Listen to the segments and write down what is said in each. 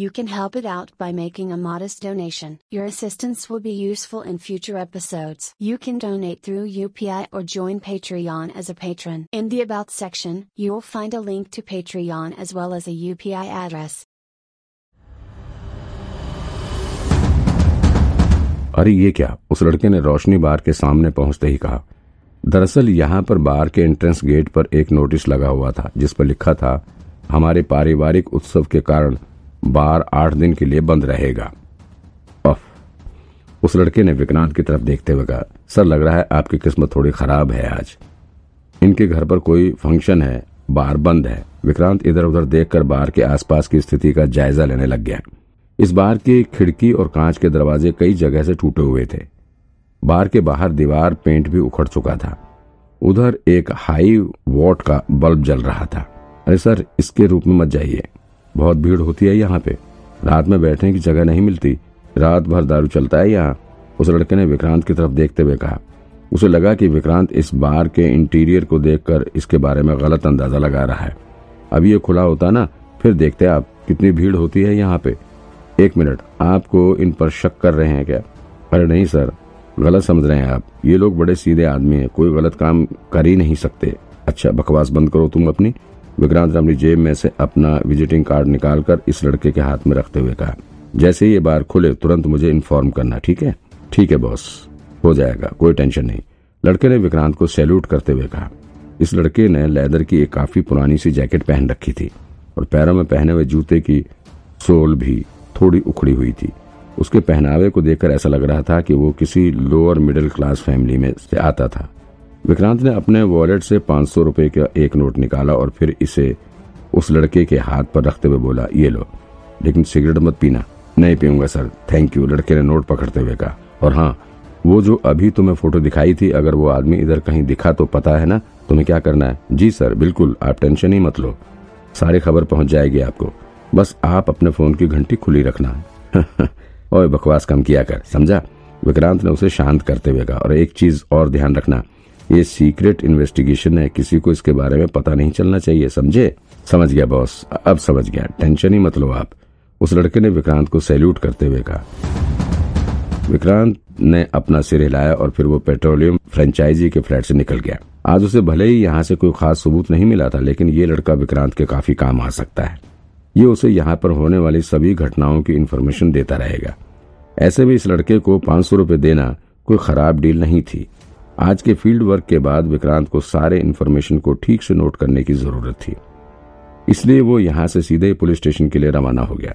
you can help it out by making a modest donation. Your assistance will be useful in future episodes. You can donate through UPI or join Patreon as a patron. In the About section, you will find a link to Patreon as well as a UPI address. अरे ये क्या उस लड़के ने रोशनी बार के सामने पहुंचते ही कहा दरअसल यहाँ पर बार के एंट्रेंस गेट पर एक नोटिस लगा हुआ था जिस पर लिखा था हमारे पारिवारिक उत्सव के कारण बार आठ दिन के लिए बंद रहेगा। उस लड़के ने विक्रांत की तरफ़ देखते हुए कहा, सर, लग रहा है आपकी किस्मत थोड़ी खराब है आज। इनके घर पर कोई फ़ंक्शन है, बार बंद है। विक्रांत इधर उधर देखकर बार के आसपास की स्थिति का जायजा लेने लग गया। इस बार की खिड़की और कांच के दरवाजे कई जगह से टूटे हुए थे। बार के बाहर दीवार पेंट भी उखड़ चुका था। उधर एक हाई वॉट का बल्ब जल रहा था। अरे सर, इसके रूप में मत जाइए। बहुत भीड़ होती है यहाँ पे। रात में बैठने की जगह नहीं मिलती। रात भर दारू चलता है यहाँ। उस लड़के ने विक्रांत की तरफ़ देखते हुए कहा। उसे लगा कि विक्रांत इस बार के इंटीरियर को देखकर इसके बारे में गलत अंदाज़ा लगा रहा है। अब ये खुला होता ना, फिर देखते आप कितनी भीड़ होती है यहाँ पे। एक मिनट, आपको इन पर शक कर रहे हैं क्या? अरे नहीं सर, गलत समझ रहे हैं आप। ये लोग बड़े सीधे आदमी हैं, कोई गलत काम कर ही नहीं सकते। अच्छा बकवास बंद करो तुम अपनी। विक्रांत ने अपनी जेब में से अपना विजिटिंग कार्ड निकालकर इस लड़के के हाथ में रखते हुए कहा, जैसे ही ये बार खुले, तुरंत मुझे इन्फॉर्म करना, ठीक है? ठीक है, बॉस। हो जाएगा, कोई टेंशन नहीं। लड़के ने विक्रांत को सैल्यूट करते हुए कहा। इस लड़के ने लेदर की एक काफ़ी पुरानी सी जैकेट पहन रखी थी और पैरों में पहने हुए जूते की सोल भी थोड़ी उखड़ी हुई थी। उसके पहनावे को देखकर ऐसा लग रहा था कि वो किसी लोअर मिडिल क्लास फैमिली में से आता था। विक्रांत ने अपने वॉलेट से पाँच सौ रुपए का एक नोट निकाला और फिर इसे उस लड़के के हाथ पर रखते हुए बोला, ये लो, लेकिन सिगरेट मत पीना। नहीं पीऊँगा, सर। थैंक यू लड़के ने नोट पकड़ते हुए कहा। और हाँ वो जो अभी तुम्हें फ़ोटो दिखाई थी, अगर वो आदमी इधर कहीं दिखा तो पता है ना, तुम्हें क्या करना है? जी, सर, बिल्कुल, आप टेंशन ही मत लो। सारी खबर पहुँच जाएगी आपको। बस आप अपने फ़ोन की घंटी खुली रखना। है और बकवास कम किया कर, समझा? विक्रांत ने उसे शांत करते हुए कहा। और एक चीज़ और ध्यान रखना। ये सीक्रेट इन्वेस्टिगेशन है, किसी को इसके बारे में पता नहीं चलना चाहिए, समझे? समझ गया बॉस अब समझ गया। टेंशन ही मत लो आप। उस लड़के ने विक्रांत को सैल्यूट करते हुए कहा। विक्रांत ने अपना सिर हिलाया और फिर वो पेट्रोलियम फ्रेंचाइजी के फ्लैट से निकल गया। आज उसे भले ही यहाँ से कोई खास सबूत नहीं मिला था, लेकिन ये लड़का विक्रांत के काफ़ी काम आ सकता है। ये उसे यहाँ पर होने वाली सभी घटनाओं की इन्फॉर्मेशन देता रहेगा। ऐसे भी इस लड़के को पाँच सौ देना कोई खराब डील नहीं थी। आज के फ़ील्ड वर्क के बाद विक्रांत को सारे इन्फॉर्मेशन को ठीक से नोट करने की ज़रूरत थी। इसलिए वो यहाँ से सीधे पुलिस स्टेशन के लिए रवाना हो गया।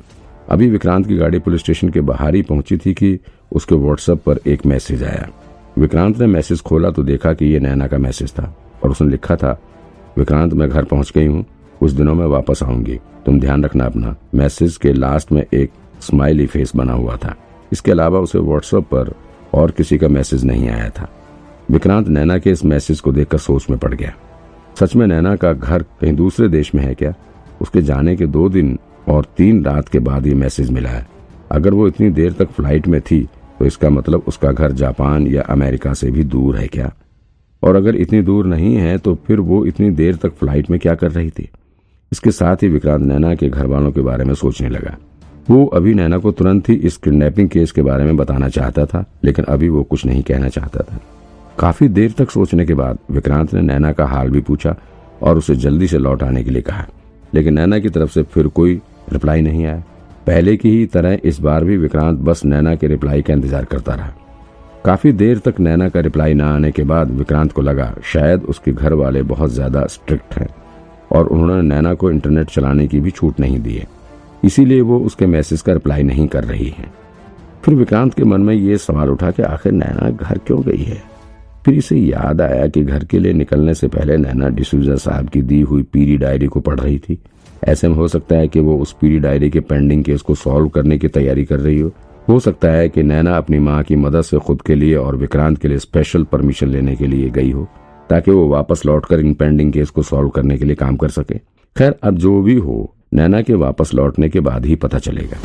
अभी विक्रांत की गाड़ी पुलिस स्टेशन के बाहर ही पहुँची थी कि उसके व्हाट्सएप पर एक मैसेज आया। विक्रांत ने मैसेज खोला तो देखा कि ये नैना का मैसेज था और उसने लिखा था, विक्रांत, मैं घर पहुँच गई हूँ। कुछ दिनों में वापस आऊँगी। तुम ध्यान रखना अपना। मैसेज के लास्ट में एक स्माइली फेस बना हुआ था। इसके अलावा उसे व्हाट्सएप पर और किसी का मैसेज नहीं आया था। विक्रांत नैना के इस मैसेज को देखकर सोच में पड़ गया। सच में नैना का घर कहीं दूसरे देश में है क्या? उसके जाने के दो दिन और तीन रात के बाद ये मैसेज मिला है। अगर वो इतनी देर तक फ़्लाइट में थी तो इसका मतलब उसका घर जापान या अमेरिका से भी दूर है क्या? और अगर इतनी दूर नहीं है तो फिर वो इतनी देर तक फ़्लाइट में क्या कर रही थी? इसके साथ ही विक्रांत नैना के घर वालों के बारे में सोचने लगा। वो अभी नैना को तुरंत ही इस किडनैपिंग केस के बारे में बताना चाहता था, लेकिन अभी वो कुछ नहीं कहना चाहता था। काफ़ी देर तक सोचने के बाद विक्रांत ने नैना का हाल भी पूछा और उसे जल्दी से लौट आने के लिए कहा। लेकिन नैना की तरफ़ से फिर कोई रिप्लाई नहीं आया। पहले की ही तरह इस बार भी विक्रांत बस नैना के रिप्लाई का इंतज़ार करता रहा। काफ़ी देर तक नैना का रिप्लाई न आने के बाद विक्रांत को लगा, शायद उसके घर वाले बहुत ज़्यादा स्ट्रिक्ट हैं और उन्होंने नैना को इंटरनेट चलाने की भी छूट नहीं दी है। इसीलिए वो उसके मैसेज का रिप्लाई नहीं कर रही है। फिर विक्रांत के मन में ये सवाल उठा कि आखिर नैना घर क्यों गई है? फिर इसे याद आया कि घर के लिए निकलने से पहले नैना डिसूजा साहब की दी हुई पीरी डायरी को पढ़ रही थी। ऐसे में हो सकता है कि वो उस पीरी डायरी के पेंडिंग केस को सॉल्व करने की तैयारी कर रही हो। हो सकता है कि नैना अपनी माँ की मदद से खुद के लिए और विक्रांत के लिए स्पेशल परमिशन लेने के लिए गई हो, ताकि वो वापस लौटकर इन पेंडिंग केस को सॉल्व करने के लिए काम कर सके। खैर, अब जो भी हो, नैना के वापस लौटने के बाद ही पता चलेगा।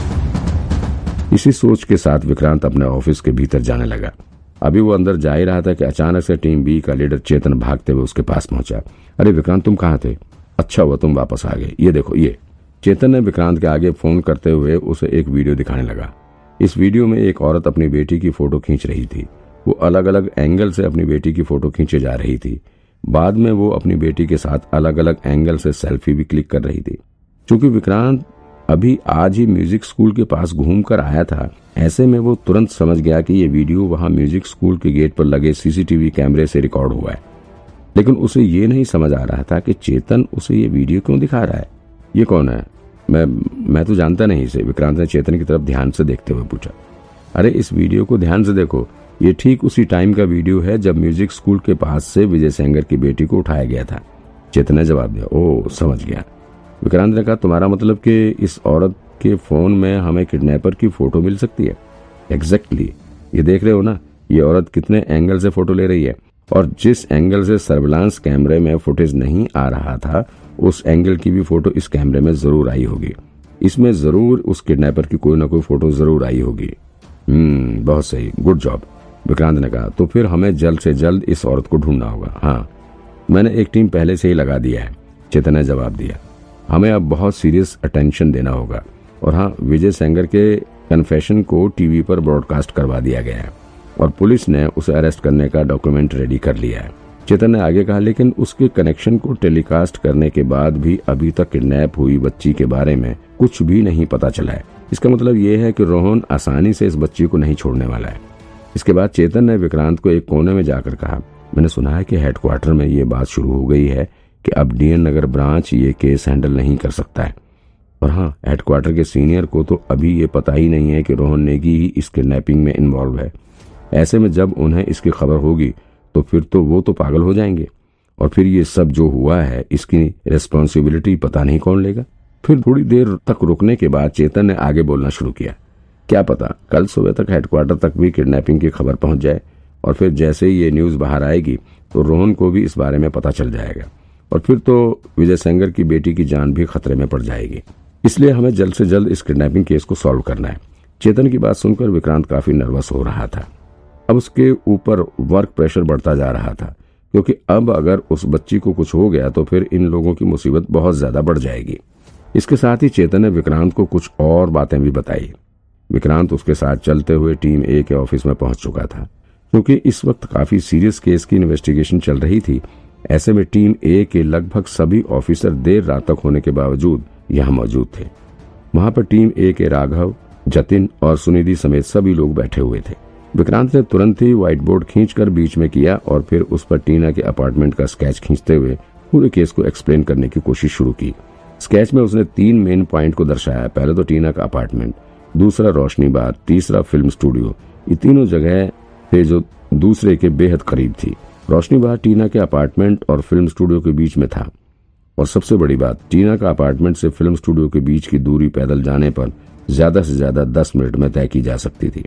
इसी सोच के साथ विक्रांत अपने ऑफ़िस के भीतर जाने लगा। अभी वो अंदर जा ही रहा था कि अचानक से टीम बी का लीडर चेतन भागते हुए उसके पास पहुँचा। अरे विक्रांत, तुम कहाँ थे? अच्छा हुआ तुम वापस आ गए। ये देखो, ये। चेतन ने विक्रांत के आगे फ़ोन करते हुए उसे एक वीडियो दिखाने लगा। इस वीडियो में एक औरत अपनी बेटी की फ़ोटो खींच रही थी। वो अलग अलग एंगल से अपनी बेटी की फ़ोटो खींचे जा रही थी। बाद में वो अपनी बेटी के साथ अलग अलग एंगल से सेल्फी भी क्लिक कर रही थी। क्योंकि विक्रांत अभी आज ही म्यूज़िक स्कूल के पास घूम कर आया था। ऐसे में वो तुरंत समझ गया कि ये वीडियो वहाँ म्यूज़िक स्कूल के गेट पर लगे सीसीटीवी कैमरे से रिकॉर्ड हुआ है। लेकिन उसे ये नहीं समझ आ रहा था कि चेतन उसे ये वीडियो क्यों दिखा रहा है। ये कौन है? मैं मैं तो जानता नहीं इसे। विक्रांत ने चेतन की तरफ़ ध्यान से देखते हुए पूछा। अरे, इस वीडियो को ध्यान से देखो। ये ठीक उसी टाइम का वीडियो है जब म्यूज़िक स्कूल के पास से विजय सेंगर की बेटी को उठाया गया था। चेतन ने जवाब दिया ओ समझ गया। विक्रांत ने कहा, तुम्हारा मतलब कि इस औरत के फ़ोन में हमें किडनैपर की फ़ोटो मिल सकती है? Exactly exactly. ये देख रहे हो ना, ये औरत कितने एंगल से फ़ोटो ले रही है। और जिस एंगल से सर्विलांस कैमरे में फुटेज नहीं आ रहा था, उस एंगल की भी फ़ोटो इस कैमरे में ज़रूर आई होगी। इसमें ज़रूर उस किडनैपर की कोई ना कोई फ़ोटो ज़रूर आई होगी। हम्म बहुत सही। गुड जॉब विक्रांत ने कहा तो फिर हमें जल्द से जल्द इस औरत को ढूंढना होगा। हाँ मैंने एक टीम पहले से ही लगा दिया है। चेतन ने जवाब दिया हमें अब बहुत सीरियस अटेंशन देना होगा। और हाँ विजय सेंगर के कन्फेशन को टीवी पर ब्रॉडकास्ट करवा दिया गया है। और पुलिस ने उसे अरेस्ट करने का डॉक्यूमेंट रेडी कर लिया है। चेतन ने आगे कहा, लेकिन उसके कनेक्शन को टेलीकास्ट करने के बाद भी अभी तक किडनैप हुई बच्ची के बारे में कुछ भी नहीं पता चला है। इसका मतलब ये है कि रोहन आसानी से इस बच्ची को नहीं छोड़ने वाला है। इसके बाद चेतन ने विक्रांत को एक कोने में जाकर कहा, मैंने सुना है कि हेडक्वार्टर में ये बात शुरू हो गई है। कि अब डीएन नगर ब्रांच ये केस हैंडल नहीं कर सकता है। और हाँ हेडक्वार्टर के सीनियर को तो अभी ये पता ही नहीं है कि रोहन नेगी ही इस किडनैपिंग में इन्वॉल्व है। ऐसे में जब उन्हें इसकी खबर होगी तो फिर तो वो तो पागल हो जाएँगे। और फिर ये सब जो हुआ है, इसकी रिस्पॉन्सिबिलिटी पता नहीं कौन लेगा। फिर थोड़ी देर तक रुकने के बाद चेतन ने आगे बोलना शुरू किया। क्या पता, कल सुबह तक हेडक्वार्टर तक भी किडनैपिंग की खबर पहुँच जाए। और फिर जैसे ही ये न्यूज़ बाहर आएगी तो रोहन को भी इस बारे में पता चल जाएगा। और फिर तो विजय सेंगर की बेटी की जान भी खतरे में पड़ जाएगी। इसलिए हमें जल्द से जल्द इस किडनैपिंग केस को सॉल्व करना है। चेतन की बात सुनकर विक्रांत काफ़ी नर्वस हो रहा था। अब उसके ऊपर वर्क प्रेशर बढ़ता जा रहा था, क्योंकि अब अगर उस बच्ची को कुछ हो गया तो फिर इन लोगों की मुसीबत बहुत ज़्यादा बढ़ जाएगी। इसके साथ ही चेतन ने विक्रांत को कुछ और बातें भी बताई। विक्रांत उसके साथ चलते हुए टीम ए के ऑफ़िस में पहुँच चुका था, क्योंकि इस वक्त काफ़ी सीरियस केस की इन्वेस्टिगेशन चल रही थी। ऐसे में टीम ए के लगभग सभी ऑफिसर देर रात तक होने के बावजूद यहाँ मौजूद थे। वहाँ पर टीम ए के राघव, जतिन और सुनिधि समेत सभी लोग बैठे हुए थे। विक्रांत ने तुरंत ही व्हाइट बोर्ड खींचकर बीच में किया और फिर उस पर टीना के अपार्टमेंट का स्केच खींचते हुए पूरे केस को एक्सप्लेन करने की कोशिश शुरू की। स्केच में उसने तीन मेन पॉइंट को दर्शाया। पहले तो टीना का अपार्टमेंट, दूसरा रोशनी बार तीसरा फ़िल्म स्टूडियो ये तीनों जगह थे जो दूसरे के बेहद करीब थी। रोशनी बार टीना के अपार्टमेंट और फ़िल्म स्टूडियो के बीच में था। और सबसे बड़ी बात, टीना का अपार्टमेंट से फ़िल्म स्टूडियो के बीच की दूरी पैदल जाने पर ज़्यादा से ज़्यादा दस मिनट में तय की जा सकती थी।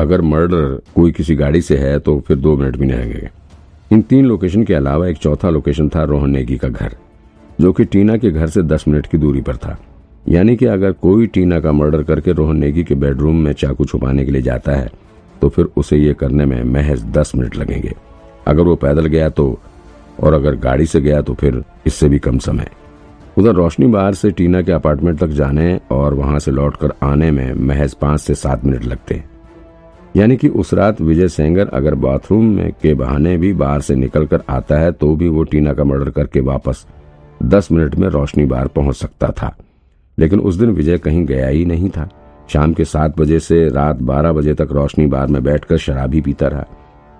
अगर मर्डर कोई किसी गाड़ी से है तो फिर दो मिनट भी नहीं लगेंगे। इन तीन लोकेशन के अलावा एक चौथा लोकेशन था रोहन नेगी का घर, जो कि टीना के घर से दस मिनट की दूरी पर था। यानी कि अगर कोई टीना का मर्डर करके रोहन नेगी के बेडरूम में चाकू छुपाने के लिए जाता है तो फिर उसे ये करने में महज दस मिनट लगेंगे। अगर वो पैदल गया तो और अगर गाड़ी से गया तो फिर इससे भी कम समय। उधर रोशनी बाहर से टीना के अपार्टमेंट तक जाने और वहाँ से लौटकर आने में महज पाँच से सात मिनट लगते। हैं यानी कि उस रात विजय सेंगर अगर बाथरूम में के बहाने भी बाहर से निकलकर आता है तो भी वो टीना का मर्डर करके वापस दस मिनट में रोशनी बार पहुँच सकता था। लेकिन उस दिन विजय कहीं गया ही नहीं था। शाम के सात बजे से रात बारह बजे तक रोशनी बार में बैठकर शराब पीता रहा।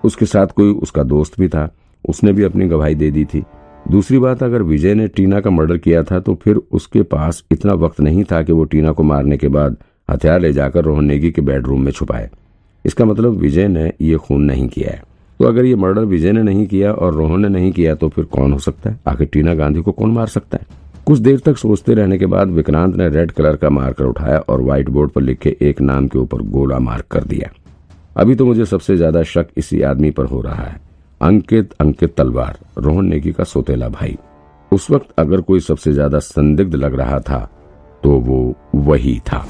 उसके साथ कोई उसका दोस्त भी था। उसने भी अपनी गवाही दे दी थी। दूसरी बात, अगर विजय ने टीना का मर्डर किया था तो फिर उसके पास इतना वक्त नहीं था कि वो टीना को मारने के बाद हथियार ले जाकर रोहन नेगी के बेडरूम में छुपाए। इसका मतलब विजय ने ये खून नहीं किया है। तो अगर ये मर्डर विजय ने नहीं किया और रोहन ने नहीं किया तो फिर कौन हो सकता है? आखिर टीना गांधी को कौन मार सकता है? कुछ देर तक सोचते रहने के बाद विक्रांत ने रेड कलर का मार्कर उठाया और व्हाइट बोर्ड पर लिखे एक नाम के ऊपर गोला मार्क कर दिया। अभी तो मुझे सबसे ज़्यादा शक इसी आदमी पर हो रहा है। अंकित अंकित तलवार, रोहन नेगी का सोतेला भाई। उस वक्त अगर कोई सबसे ज़्यादा संदिग्ध लग रहा था तो वो वही था।